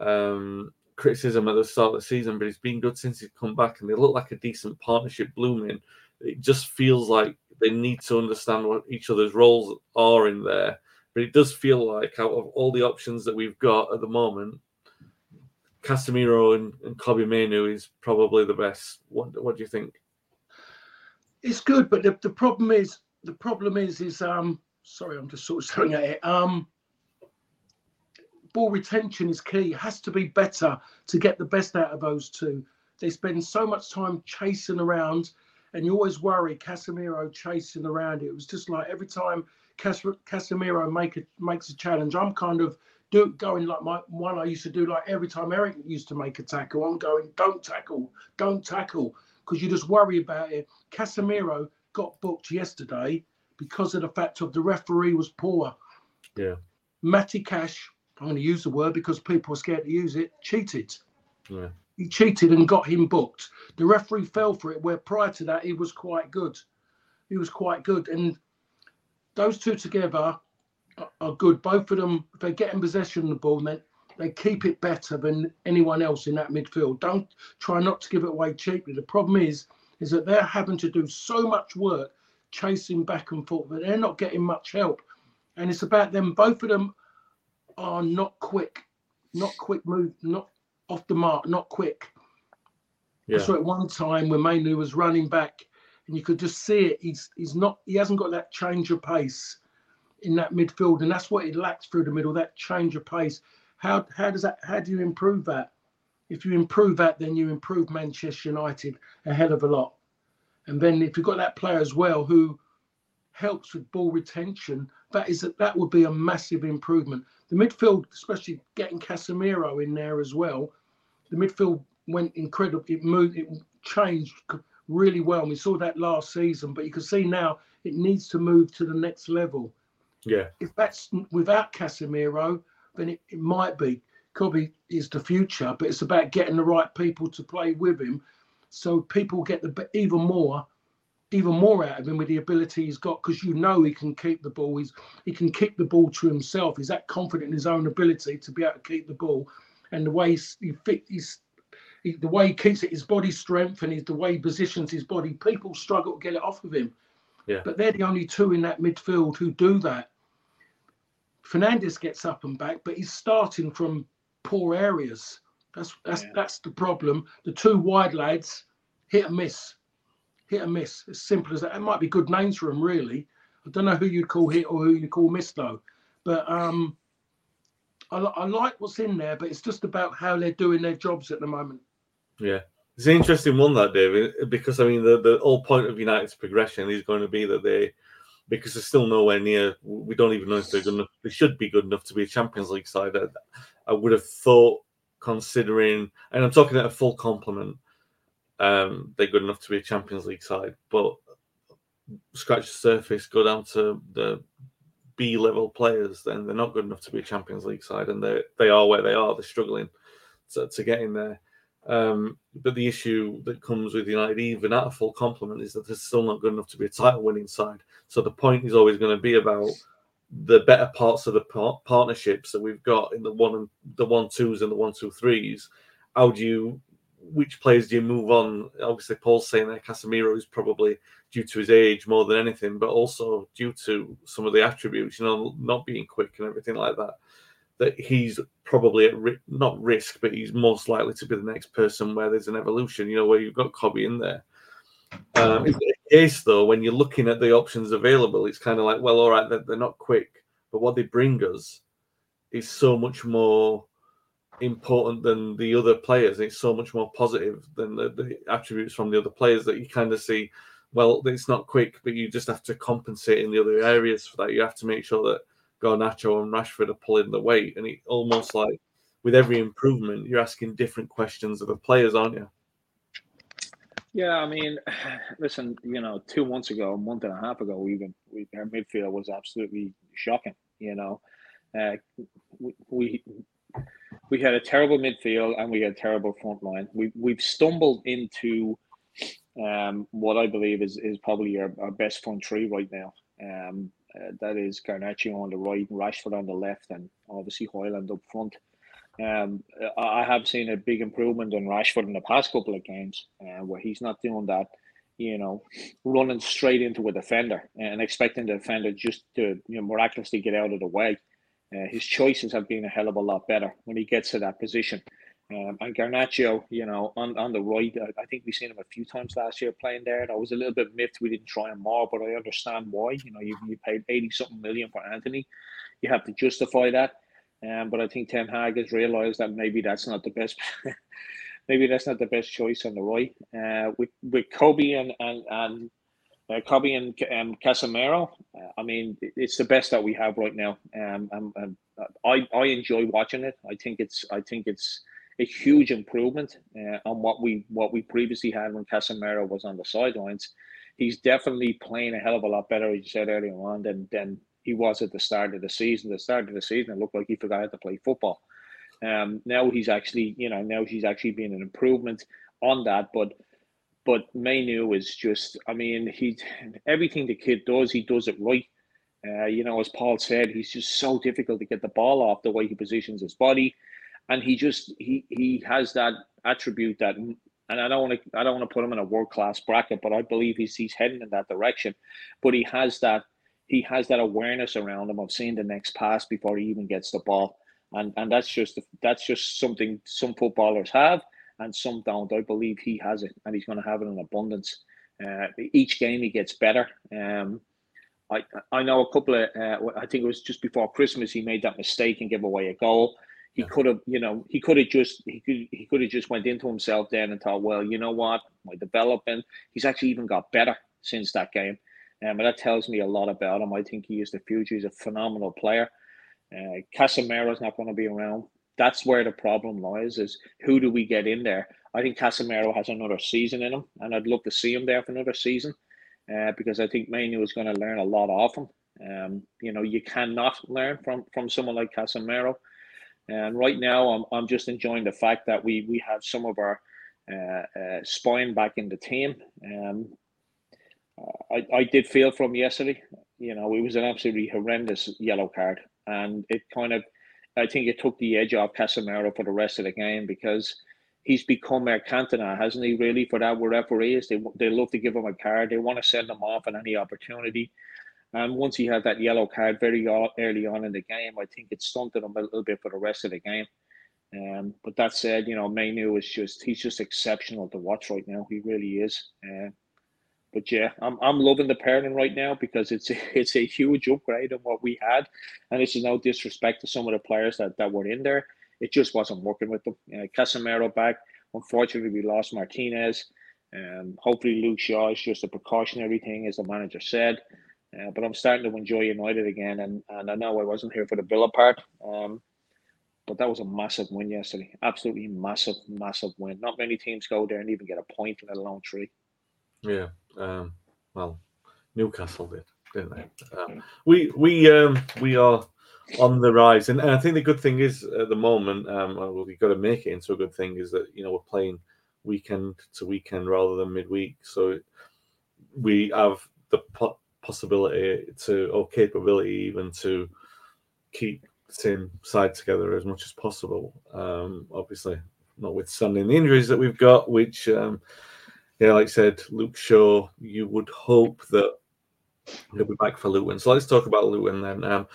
um, criticism at the start of the season, but he's been good since he's come back, and they look like a decent partnership blooming it just feels like they need to understand what each other's roles are in there. But it does feel like out of all the options that we've got at the moment, Casemiro and, and Kobbie Mainoo is probably the best. What what do you think? It's good, but the, the problem is the problem is is um sorry, I'm just sort of staring at it. Um ball retention is key. Has to be better to get the best out of those two. They spend so much time chasing around and you always worry Casemiro chasing around it. It was just like every time Cas- Casemiro make a, makes a challenge, I'm kind of do it going like my one I used to do like every time Eric used to make a tackle, I'm going don't tackle, don't tackle because you just worry about it. Casemiro got booked yesterday because of the fact of the referee was poor. Yeah. Matty Cash, I'm going to use the word because people are scared to use it, cheated. Yeah he cheated and got him booked. The referee fell for it, where prior to that he was quite good. He was quite good, and those two together are good. Both of them, if they get in possession of the ball, then they keep it better than anyone else in that midfield. Don't try not to give it away cheaply. The problem is, is that they're having to do so much work chasing back and forth, but they're not getting much help. And it's about them. Both of them are not quick, not quick move, not off the mark, not quick. Yeah. I saw at one time when Mainoo was running back, and you could just see it. He's he's not he hasn't got that change of pace in that midfield, and that's what it lacks through the middle. That change of pace. How how does that? How do you improve that? If you improve that, then you improve Manchester United a hell of a lot. And then if you've got that player as well who helps with ball retention, that is that would be a massive improvement. The midfield, especially getting Casemiro in there as well, the midfield went incredible. It moved, it changed really well. And we saw that last season, but you can see now it needs to move to the next level. Yeah. If that's without Casemiro, then it, it might be. Kobbie is the future, but it's about getting the right people to play with him, so people get the even more, even more out of him with the ability he's got. Because you know he can keep the ball. He's he can keep the ball to himself. He's that confident in his own ability to be able to keep the ball and the way he's, he fit, he's he, the way he keeps it, his body strength, and the way he positions his body, people struggle to get it off of him. Yeah. But they're the only two in that midfield who do that. Fernandes gets up and back, but he's starting from poor areas. That's that's Yeah. that's the problem. The two wide lads hit and miss, hit and miss. As simple as that. It might be good names for them, really. I don't know who you'd call hit or who you call miss though. But um, I, I like what's in there, but it's just about how they're doing their jobs at the moment. Yeah. It's an interesting one that David, because I mean the, the whole point of United's progression is going to be that they because they're still nowhere near we don't even know if they're good enough they should be good enough to be a Champions League side. I, I would have thought considering and I'm talking at a full complement, um, they're good enough to be a Champions League side, but scratch the surface, go down to the B level players, then they're not good enough to be a Champions League side, and they they are where they are. They're struggling to, to get in there. Um, but the issue that comes with United, even at a full complement, is that they're still not good enough to be a title winning side. So the point is always going to be about the better parts of the par- partnerships that we've got in the one and the one twos and the one two threes. How do you, which players do you move on? Obviously, Paul's saying that Casemiro is probably due to his age more than anything, but also due to some of the attributes, you know, not being quick and everything like that. That he's probably at ri- not risk, but he's most likely to be the next person where there's an evolution. You know, where you've got Kobbie in there. Um, in the case though, when you're looking at the options available, it's kind of like, well, all right, they're, they're not quick, but what they bring us is so much more important than the other players. It's so much more positive than the, the attributes from the other players that you kind of see. Well, it's not quick, but you just have to compensate in the other areas for that. You have to make sure that Garnacho and Rashford are pulling the weight, and it almost like with every improvement, you're asking different questions of the players, aren't you? Yeah, I mean, [sighs] listen, you know, two months ago, a month and a half ago, even we, our midfield was absolutely shocking. You know, uh, we, we had a terrible midfield and we had a terrible front line. We we've stumbled into um, what I believe is is probably our, our best front three right now. Um, uh, that is Garnacho on the right, Rashford on the left, and obviously Højlund up front. Um, I have seen a big improvement in Rashford in the past couple of games, uh, where he's not doing that, you know, running straight into a defender and expecting the defender just to you know miraculously get out of the way. Uh, his choices have been a hell of a lot better when he gets to that position. Um, and Garnacho, you know, on, on the right, I, I think we've seen him a few times last year playing there. And I was a little bit miffed we didn't try him more, but I understand why. You know, you, you paid 80 something million for Antony. You have to justify that. Um, but I think Ten Hag has realised that maybe that's not the best. [laughs] maybe that's not the best choice on the right. Uh, with with Kobbie and and and uh, Kobbie and um, Casemiro, uh, I mean, it's the best that we have right now. Um, and, and I I enjoy watching it. I think it's I think it's a huge improvement uh, on what we what we previously had when Casemiro was on the sidelines. He's definitely playing a hell of a lot better, as you said earlier on, than than he was at the start of the season. The start of the season, it looked like he forgot how to play football. Um, now he's actually, you know, now he's actually been an improvement on that. But but Mainoo is just, I mean, he everything the kid does, he does it right. Uh, you know, as Paul said, he's just so difficult to get the ball off the way he positions his body, and he just he he has that attribute that, and I don't want to I don't want to put him in a world class bracket, but I believe he's he's heading in that direction. But he has that he has that awareness around him of seeing the next pass before he even gets the ball, and and that's just that's just something some footballers have and some don't. I believe he has it, and he's going to have it in abundance. Uh, each game he gets better. Um, I I know a couple of uh, I think it was just before Christmas he made that mistake and gave away a goal. He could have, you know, he could have just he could he could have just went into himself then and thought, well, you know what, my development. He's actually even got better since that game, um, and that tells me a lot about him. I think he is the future. He's a phenomenal player. Uh, Casemiro's not going to be around. That's where the problem lies: is who do we get in there? I think Casemiro has another season in him, and I'd love to see him there for another season uh, because I think Mainoo is going to learn a lot off him. Um, you know, you cannot learn from from someone like Casemiro. And right now, I'm, I'm just enjoying the fact that we we have some of our uh, uh, spine back in the team. Um, I, I did feel from yesterday, you know, it was an absolutely horrendous yellow card. And it kind of, I think it took the edge off Casemiro for the rest of the game because he's become Cantona, hasn't he? Really, for that with referees, they they love to give him a card. They want to send him off at any opportunity. And once he had that yellow card very early on in the game, I think it stunted him a little bit for the rest of the game. Um, but that said, you know, Mainoo is just he's just exceptional to watch right now. He really is. Uh, but yeah, I'm I'm loving the pairing right now because it's a, [laughs] it's a huge upgrade on what we had, and this is no disrespect to some of the players that, that were in there. It just wasn't working with them. Uh, Casemiro back. Unfortunately, we lost Martinez. Um, hopefully, Luke Shaw is just a precautionary thing, as the manager said. Uh, but I'm starting to enjoy United again, and, and I know I wasn't here for the Villa part. Um, but that was a massive win yesterday. Absolutely massive, massive win. Not many teams go there and even get a point, let alone three. Yeah. Um, well, Newcastle did, didn't they? Um, we we um, we are on the rise, and, and I think the good thing is at the moment, um, well, we've got to make it into a good thing. Is that you know we're playing weekend to weekend rather than midweek, so we have the po- possibility to or capability even to keep same side together as much as possible. Um, obviously, notwithstanding the injuries that we've got, which, um, yeah, like I said, Luke Shaw, you would hope that he'll be back for Luton. So let's talk about Luton then. Um,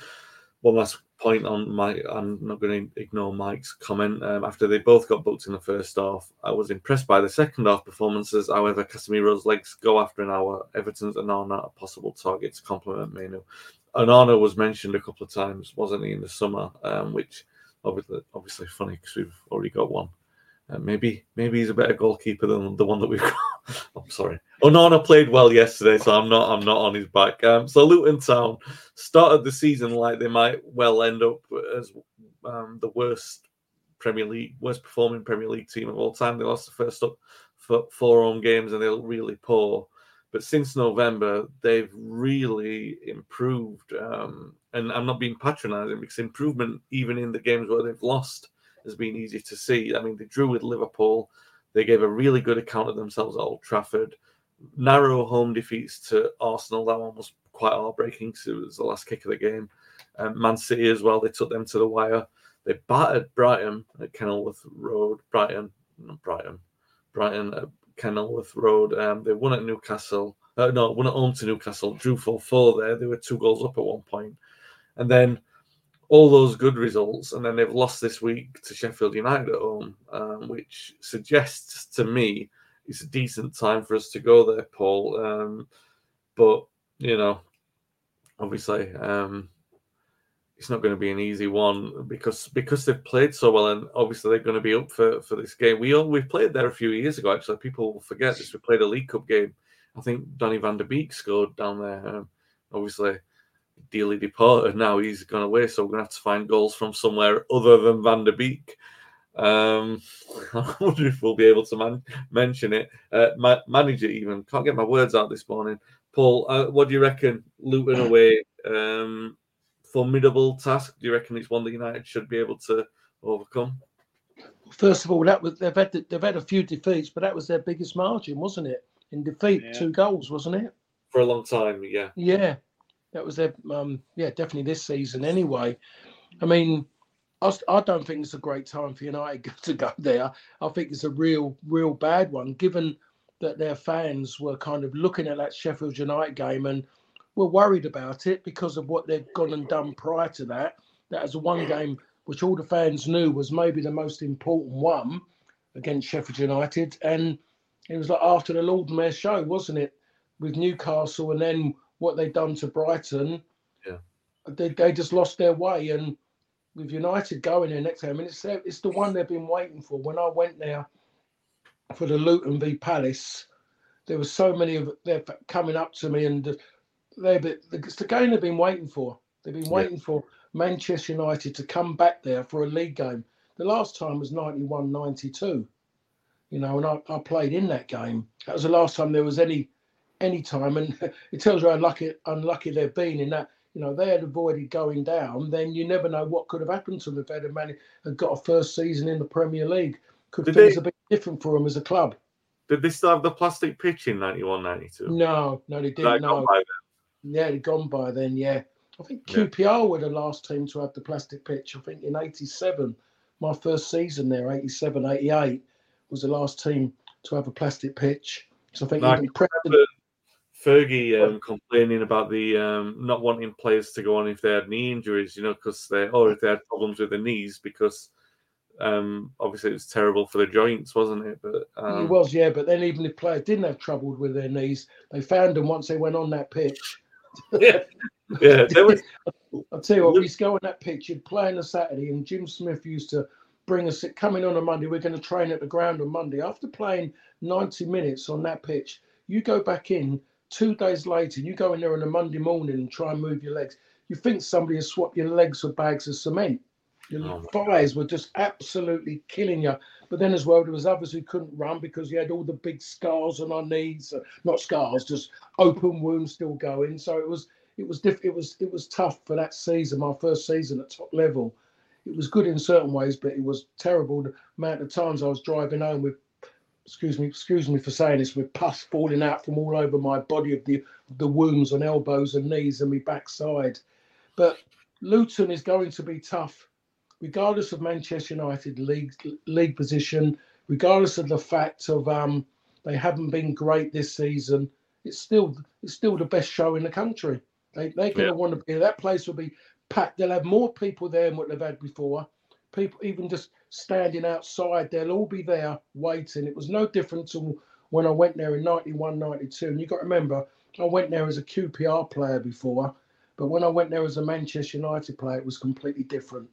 one last point on my, I'm not going to ignore Mike's comment. Um, after they both got booked in the first half, I was impressed by the second half performances. However, Casemiro's legs go after an hour. Everton's Onana a possible target to complement Mainoo. Onana was mentioned a couple of times, wasn't he, in the summer? Um, which obviously, obviously funny because we've already got one. Uh, maybe, maybe he's a better goalkeeper than the one that we've got. [laughs] I'm sorry. Onana played well yesterday, so I'm not, I'm not on his back. Um, so Luton Town started the season like they might well end up as um, the worst Premier League, worst performing Premier League team of all time. They lost the first up for four home games and they look really poor. But since November, they've really improved. Um, and I'm not being patronising because improvement, even in the games where they've lost, has been easy to see. I mean, they drew with Liverpool. They gave a really good account of themselves at Old Trafford. Narrow home defeats to Arsenal. That one was quite heartbreaking because it was the last kick of the game. Um, Man City as well. They took them to the wire. They battered Brighton at Kenilworth Road. Brighton, not Brighton. Brighton at Kenilworth Road. Um, they won at Newcastle. Uh, no, won at home to Newcastle. Drew 4 4 there. They were two goals up at one point. And then all those good results. And then they've lost this week to Sheffield United at home, um, which suggests to me it's a decent time for us to go there, Paul. Um, but, you know, obviously, um, it's not going to be an easy one because because they've played so well and obviously they're going to be up for, for this game. We all we played there a few years ago. Actually, people forget this. We played a League Cup game. I think Donny Van der Beek scored down there. Um, obviously, dearly departed. Now he's gone away, so we're going to have to find goals from somewhere other than Van der Beek. Um, [laughs] I wonder if we'll be able to man- mention it. Uh, ma- manage it even. Can't get my words out this morning. Paul, uh, what do you reckon? Luton away. Um, formidable task? Do you reckon it's one that United should be able to overcome? First of all, that was they've had they've had a few defeats, but that was their biggest margin, wasn't it? In defeat, Yeah. two goals, wasn't it? For a long time, yeah. Yeah, that was their um yeah definitely this season anyway. I mean, I don't think it's a great time for United [laughs] to go there. I think it's a real real bad one, given that their fans were kind of looking at that Sheffield United game and were worried about it because of what they'd gone and done prior to that. That was one game which all the fans knew was maybe the most important one against Sheffield United, and it was like after the Lord Mayor show, wasn't it, with Newcastle, and then what they'd done to Brighton. Yeah. they, they just lost their way, and with United going there next time, and it's it's the one they've been waiting for. When I went there for the Luton v Palace, there were so many of them coming up to me, and they've been, it's the game they've been waiting for. They've been Yeah. waiting for Manchester United to come back there for a league game. The last time was 91 92, you know, and I, I played in that game. That was the last time there was any any time, and [laughs] it tells you how unlucky, unlucky they've been in that. You know, they had avoided going down, then you never know what could have happened to them if they'd have managed and got a first season in the Premier League. Could Did things they- have been different for them as a club? Did they still have the plastic pitch in 91 92? No, no, they didn't. No, yeah, they'd gone by then. Yeah, I think Yeah. QPR were the last team to have the plastic pitch. I think in '87, my first season there, '87, '88, was the last team to have a plastic pitch. So I think No, I even can Preston, Fergie um, complaining about the um, not wanting players to go on if they had knee injuries, you know, because they or if they had problems with the knees, because um, obviously it was terrible for the joints, wasn't it? But um, it was, yeah. But then even if players didn't have trouble with their knees, they found them once they went on that pitch. yeah, yeah, was [laughs] I'll tell you what, we used to go on that pitch, you'd play on a Saturday, and Jim Smith used to bring us, coming on a Monday, we're going to train at the ground on Monday. After playing 90 minutes on that pitch, you go back in two days later, you go in there on a Monday morning and try and move your legs. You think somebody has swapped your legs for bags of cement. Your Oh, thighs were just absolutely killing you. But then as well, there was others who couldn't run because you had all the big scars on our knees, uh, not scars, just open wounds still going. So it was it was diff- it was it was tough for that season, my first season at top level. It was good in certain ways, but it was terrible. The amount of times I was driving home with, excuse me, excuse me for saying this, with pus falling out from all over my body of the the wounds on elbows and knees and my backside. But Luton is going to be tough, regardless of Manchester United league league position, regardless of the fact of um they haven't been great this season. It's still it's still the best show in the country. They they're going to Yeah. want to be that place will be packed. They'll have more people there than what they've had before. People even just standing outside, they'll all be there waiting. It was no different to when I went there in 91, 92. And you got to remember, I went there as a QPR player before, but when I went there as a Manchester United player, it was completely different.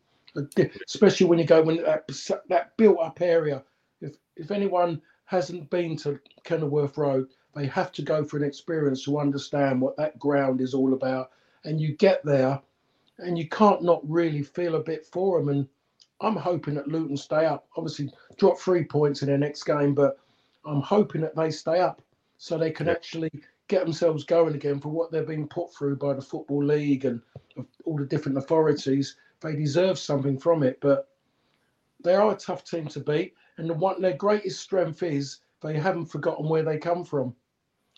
Especially when you go when that, that built up area. If if anyone hasn't been to Kenilworth Road, they have to go for an experience to understand what that ground is all about. And you get there, and you can't not really feel a bit for them. And I'm hoping that Luton stay up. Obviously, drop three points in their next game, but I'm hoping that they stay up so they can actually get themselves going again for what they're being put through by the Football League and all the different authorities. They deserve something from it, but they are a tough team to beat. And the one their greatest strength is they haven't forgotten where they come from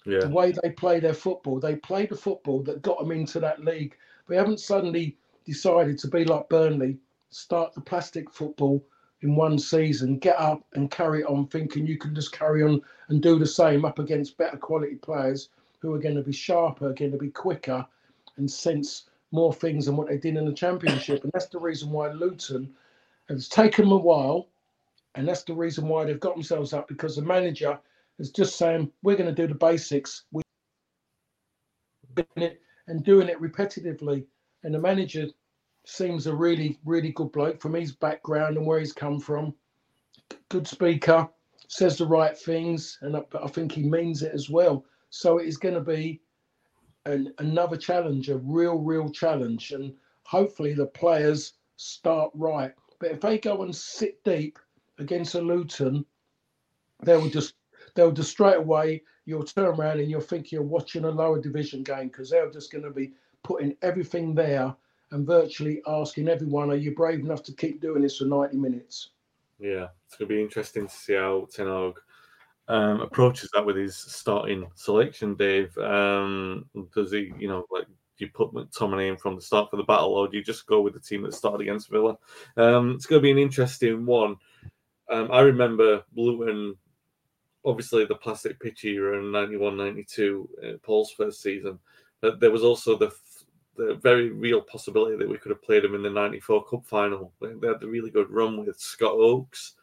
yeah, the way they play their football. They play the football that got them into that league. They haven't suddenly decided to be like Burnley, start the plastic football in one season, get up and carry on, thinking you can just carry on and do the same up against better quality players who are going to be sharper, going to be quicker, and sense more things than what they did in the championship. And that's the reason why Luton has taken a while, and that's the reason why they've got themselves up because the manager is just saying we're going to do the basics. We doing it and doing it repetitively. And the manager seems a really, really good bloke from his background and where he's come from. Good speaker, says the right things, and I, I think he means it as well. So it is going to be an, another challenge, a real, real challenge, and hopefully the players start right. But if they go and sit deep against a Luton, they will just they'll just straight away you'll turn around and you'll think you're watching a lower division game because they're just going to be putting everything there and virtually asking everyone, "Are you brave enough to keep doing this for 90 minutes?" yeah. It's going to be interesting to see how Ten Hag um, approaches that with his starting selection. Dave, um, does he, you know, like do you put McTominay in from the start for the battle, or do you just go with the team that started against Villa? Um, it's going to be an interesting one. Um, I remember Luton, obviously the plastic pitch era in 91 92, uh, Paul's first season, but there was also the the very real possibility that we could have played them in the 94 Cup final. They they had a really good run with Scott Oakes,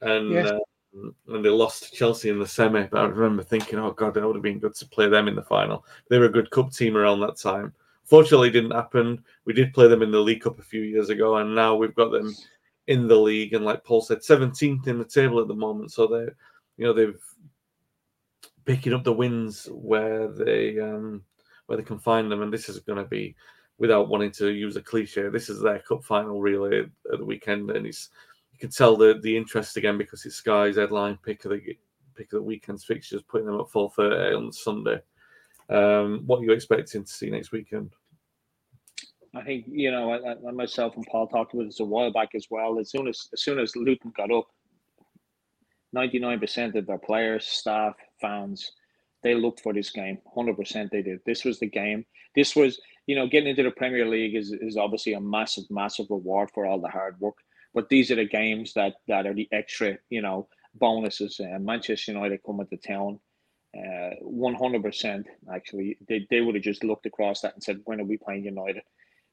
and Yes. um, and they lost to Chelsea in the semi. But I remember thinking, oh god, it would have been good to play them in the final. They were a good cup team around that time. Fortunately, it didn't happen. We did play them in the League Cup a few years ago, and now we've got them in the league. And like Paul said, 17th in the table at the moment. So they, you know, they've picking up the wins where they um where they can find them. And this is going to be, without wanting to use a cliche, this is their cup final really at, the weekend, and it's you can tell the the interest again because it's Sky's headline pick of the pick of the weekend's fixtures, putting them at 4:30 on Sunday. Um, what are you expecting to see next weekend? I think you know, I, I, myself and Paul talked about this a while back as well. As soon as as soon as Luton got up, ninety nine percent of their players, staff, fans, they looked for this game. Hundred percent, they did. This was the game. This was, you know, getting into the Premier League is is obviously a massive, massive reward for all the hard work. But these are the games that that are the extra, you know, bonuses. Uh, Manchester United coming to town, uh, one hundred percent. Actually, they they would have just looked across that and said, "When are we playing United?"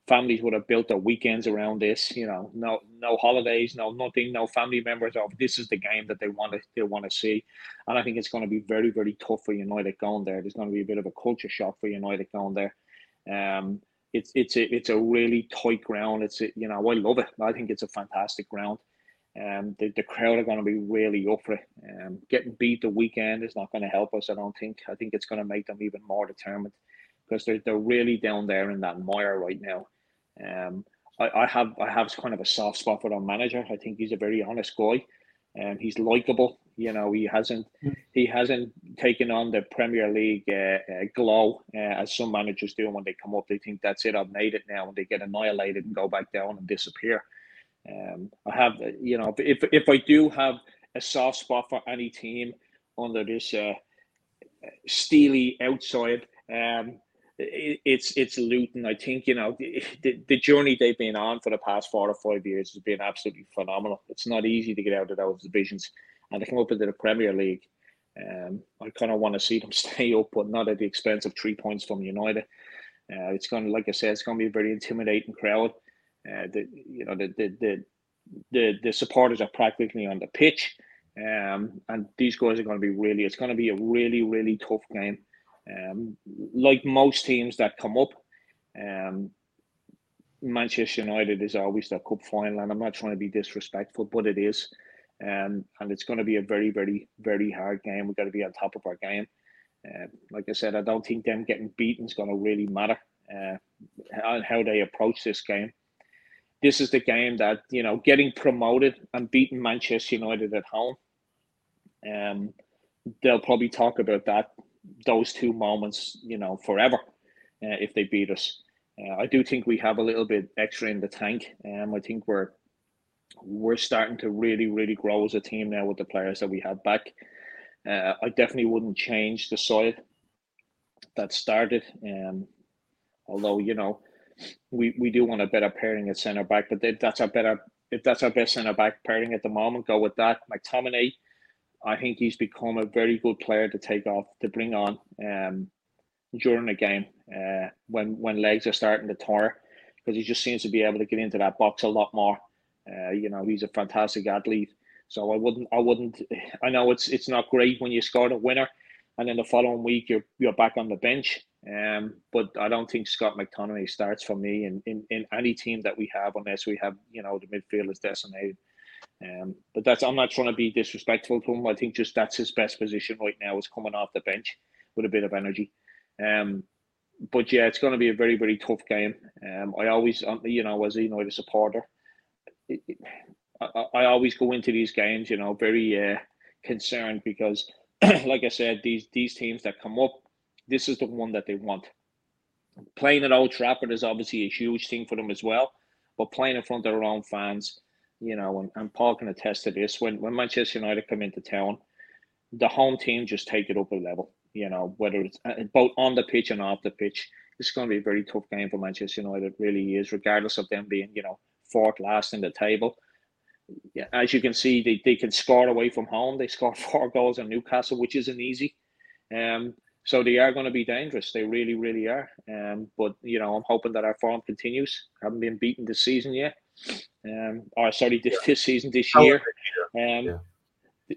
Families would have built their weekends around this. You know, no no holidays, no nothing, no family members. Of this is the game that they want to they want to see, and I think it's going to be very very tough for United going there. There's going to be a bit of a culture shock for United going there. Um, it's it's a it's a really tight ground. It's a, you know I love it. I think it's a fantastic ground. Um, the, the crowd are going to be really up for it. Um, getting beat the weekend is not going to help us. I don't think. I think it's going to make them even more determined because they're they're really down there in that mire right now. Um, I, I have I have kind of a soft spot for our manager. I think he's a very honest guy. Um, he's likable. You know, he hasn't he hasn't taken on the Premier League uh, uh, glow uh, as some managers do when they come up. They think that's it. I've made it now, and they get annihilated and go back down and disappear. Um, I have, you know, if if I do have a soft spot for any team under this uh, steely outside, um, it's it's Luton. I think you know the, the, journey they've been on for the past four or five years has been absolutely phenomenal. It's not easy to get out of those divisions, and to come up into the Premier League. Um, I kind of want to see them [laughs] stay up, but not at the expense of three points from United. Uh, it's going to, like I said, it's going to be a very intimidating crowd. Uh, the you know the the the the, the supporters are practically on the pitch, um, and these guys are going to be really. It's going to be a really really tough game. Um, like most teams that come up, um, Manchester United is always the cup final, and I'm not trying to be disrespectful, but it is. Um, and it's going to be a very, very, very hard game. We've got to be on top of our game. Uh, like I said, I don't think them getting beaten is going to really matter uh, on how they approach this game. This is the game that you know, getting promoted and beating Manchester United at home. Um, they'll probably talk about that those two moments, you know, forever uh, if they beat us. Uh, I do think we have a little bit extra in the tank. Um, I think we're we're starting to really, really grow as a team now with the players that we have back. Uh, I definitely wouldn't change the side that started. Um, although you know, we, we do want a better pairing at centre back, but that's our better if that's our best centre back pairing at the moment. Go with that. McTominay, I think he's become a very good player to take off to bring on um, during the game uh, when when legs are starting to tire because he just seems to be able to get into that box a lot more. Uh, you know, he's a fantastic athlete. So I wouldn't, I wouldn't. [sighs] I know it's it's not great when you score a winner, and then the following week you're you're back on the bench. Um, but I don't think Scott McTominay starts for me in, in, in any team that we have unless we have you know the midfield is designated. Um, but that's I'm not trying to be disrespectful to him. I think just that's his best position right now is coming off the bench with a bit of energy. Um, but yeah, it's going to be a very very tough game. Um, I always you know as a United supporter, it, it, I, I, always go into these games you know very uh, concerned because [clears throat] like I said these these teams that come up, this is the one that they want. Playing at Old Trafford is obviously a huge thing for them as well, but playing in front of their own fans you know, and, and Paul can attest to this. When when Manchester United come into town, the home team just take it up a level. You know, whether it's uh, both on the pitch and off the pitch, it's going to be a very tough game for Manchester United. It really is, regardless of them being you know fourth last in the table. Yeah, as you can see, they, they can score away from home. They scored [laughs] four goals in Newcastle, which isn't easy. Um, so they are going to be dangerous. They really, really are. Um, but you know, I'm hoping that our form continues. Haven't been beaten this season yet. Um, or sorry, this, this season, this year. Um, yeah.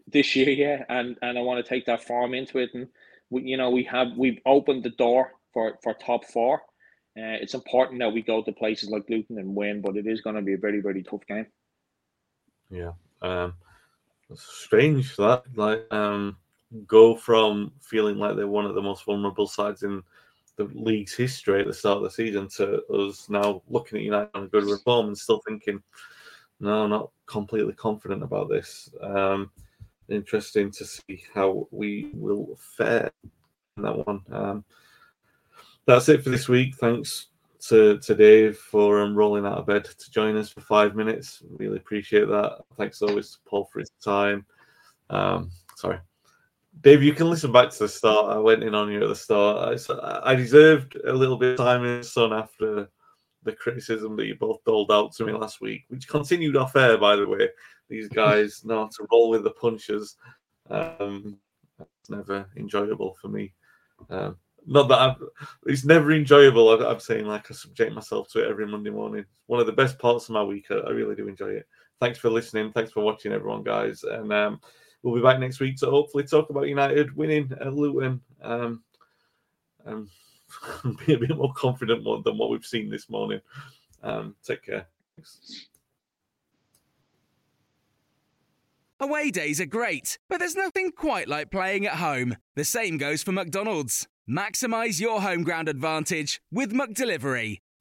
this year, yeah, and and I want to take that form into it, and we, you know, we have we've opened the door for for top four. Uh, it's important that we go to places like Luton and win, but it is going to be a very very tough game. Yeah, um, strange that like um, go from feeling like they're one of the most vulnerable sides in the league's history at the start of the season to us now looking at United on a good reform and still thinking, no, not completely confident about this. Um, interesting to see how we will fare in that one. Um, that's it for this week. Thanks to, to Dave for um, rolling out of bed to join us for five minutes. Really appreciate that. Thanks always to Paul for his time. Um, sorry, Dave, you can listen back to the start. I went in on you at the start. I, I deserved a little bit of time in the sun after the criticism that you both doled out to me last week, which continued off air, by the way. These [laughs] guys know to roll with the punches. Um, it's never enjoyable for me. Um, not that I've, it's never enjoyable. I, I'm saying like I subject myself to it every Monday morning. One of the best parts of my week. I, I really do enjoy it. Thanks for listening. Thanks for watching, everyone, guys. And um, we'll be back next week to hopefully talk about United winning at Luton. Um, um, [laughs] be a bit more confident than what we've seen this morning. Um, take care. Away days are great, but there's nothing quite like playing at home. The same goes for McDonald's. Maximize your home ground advantage with McDelivery.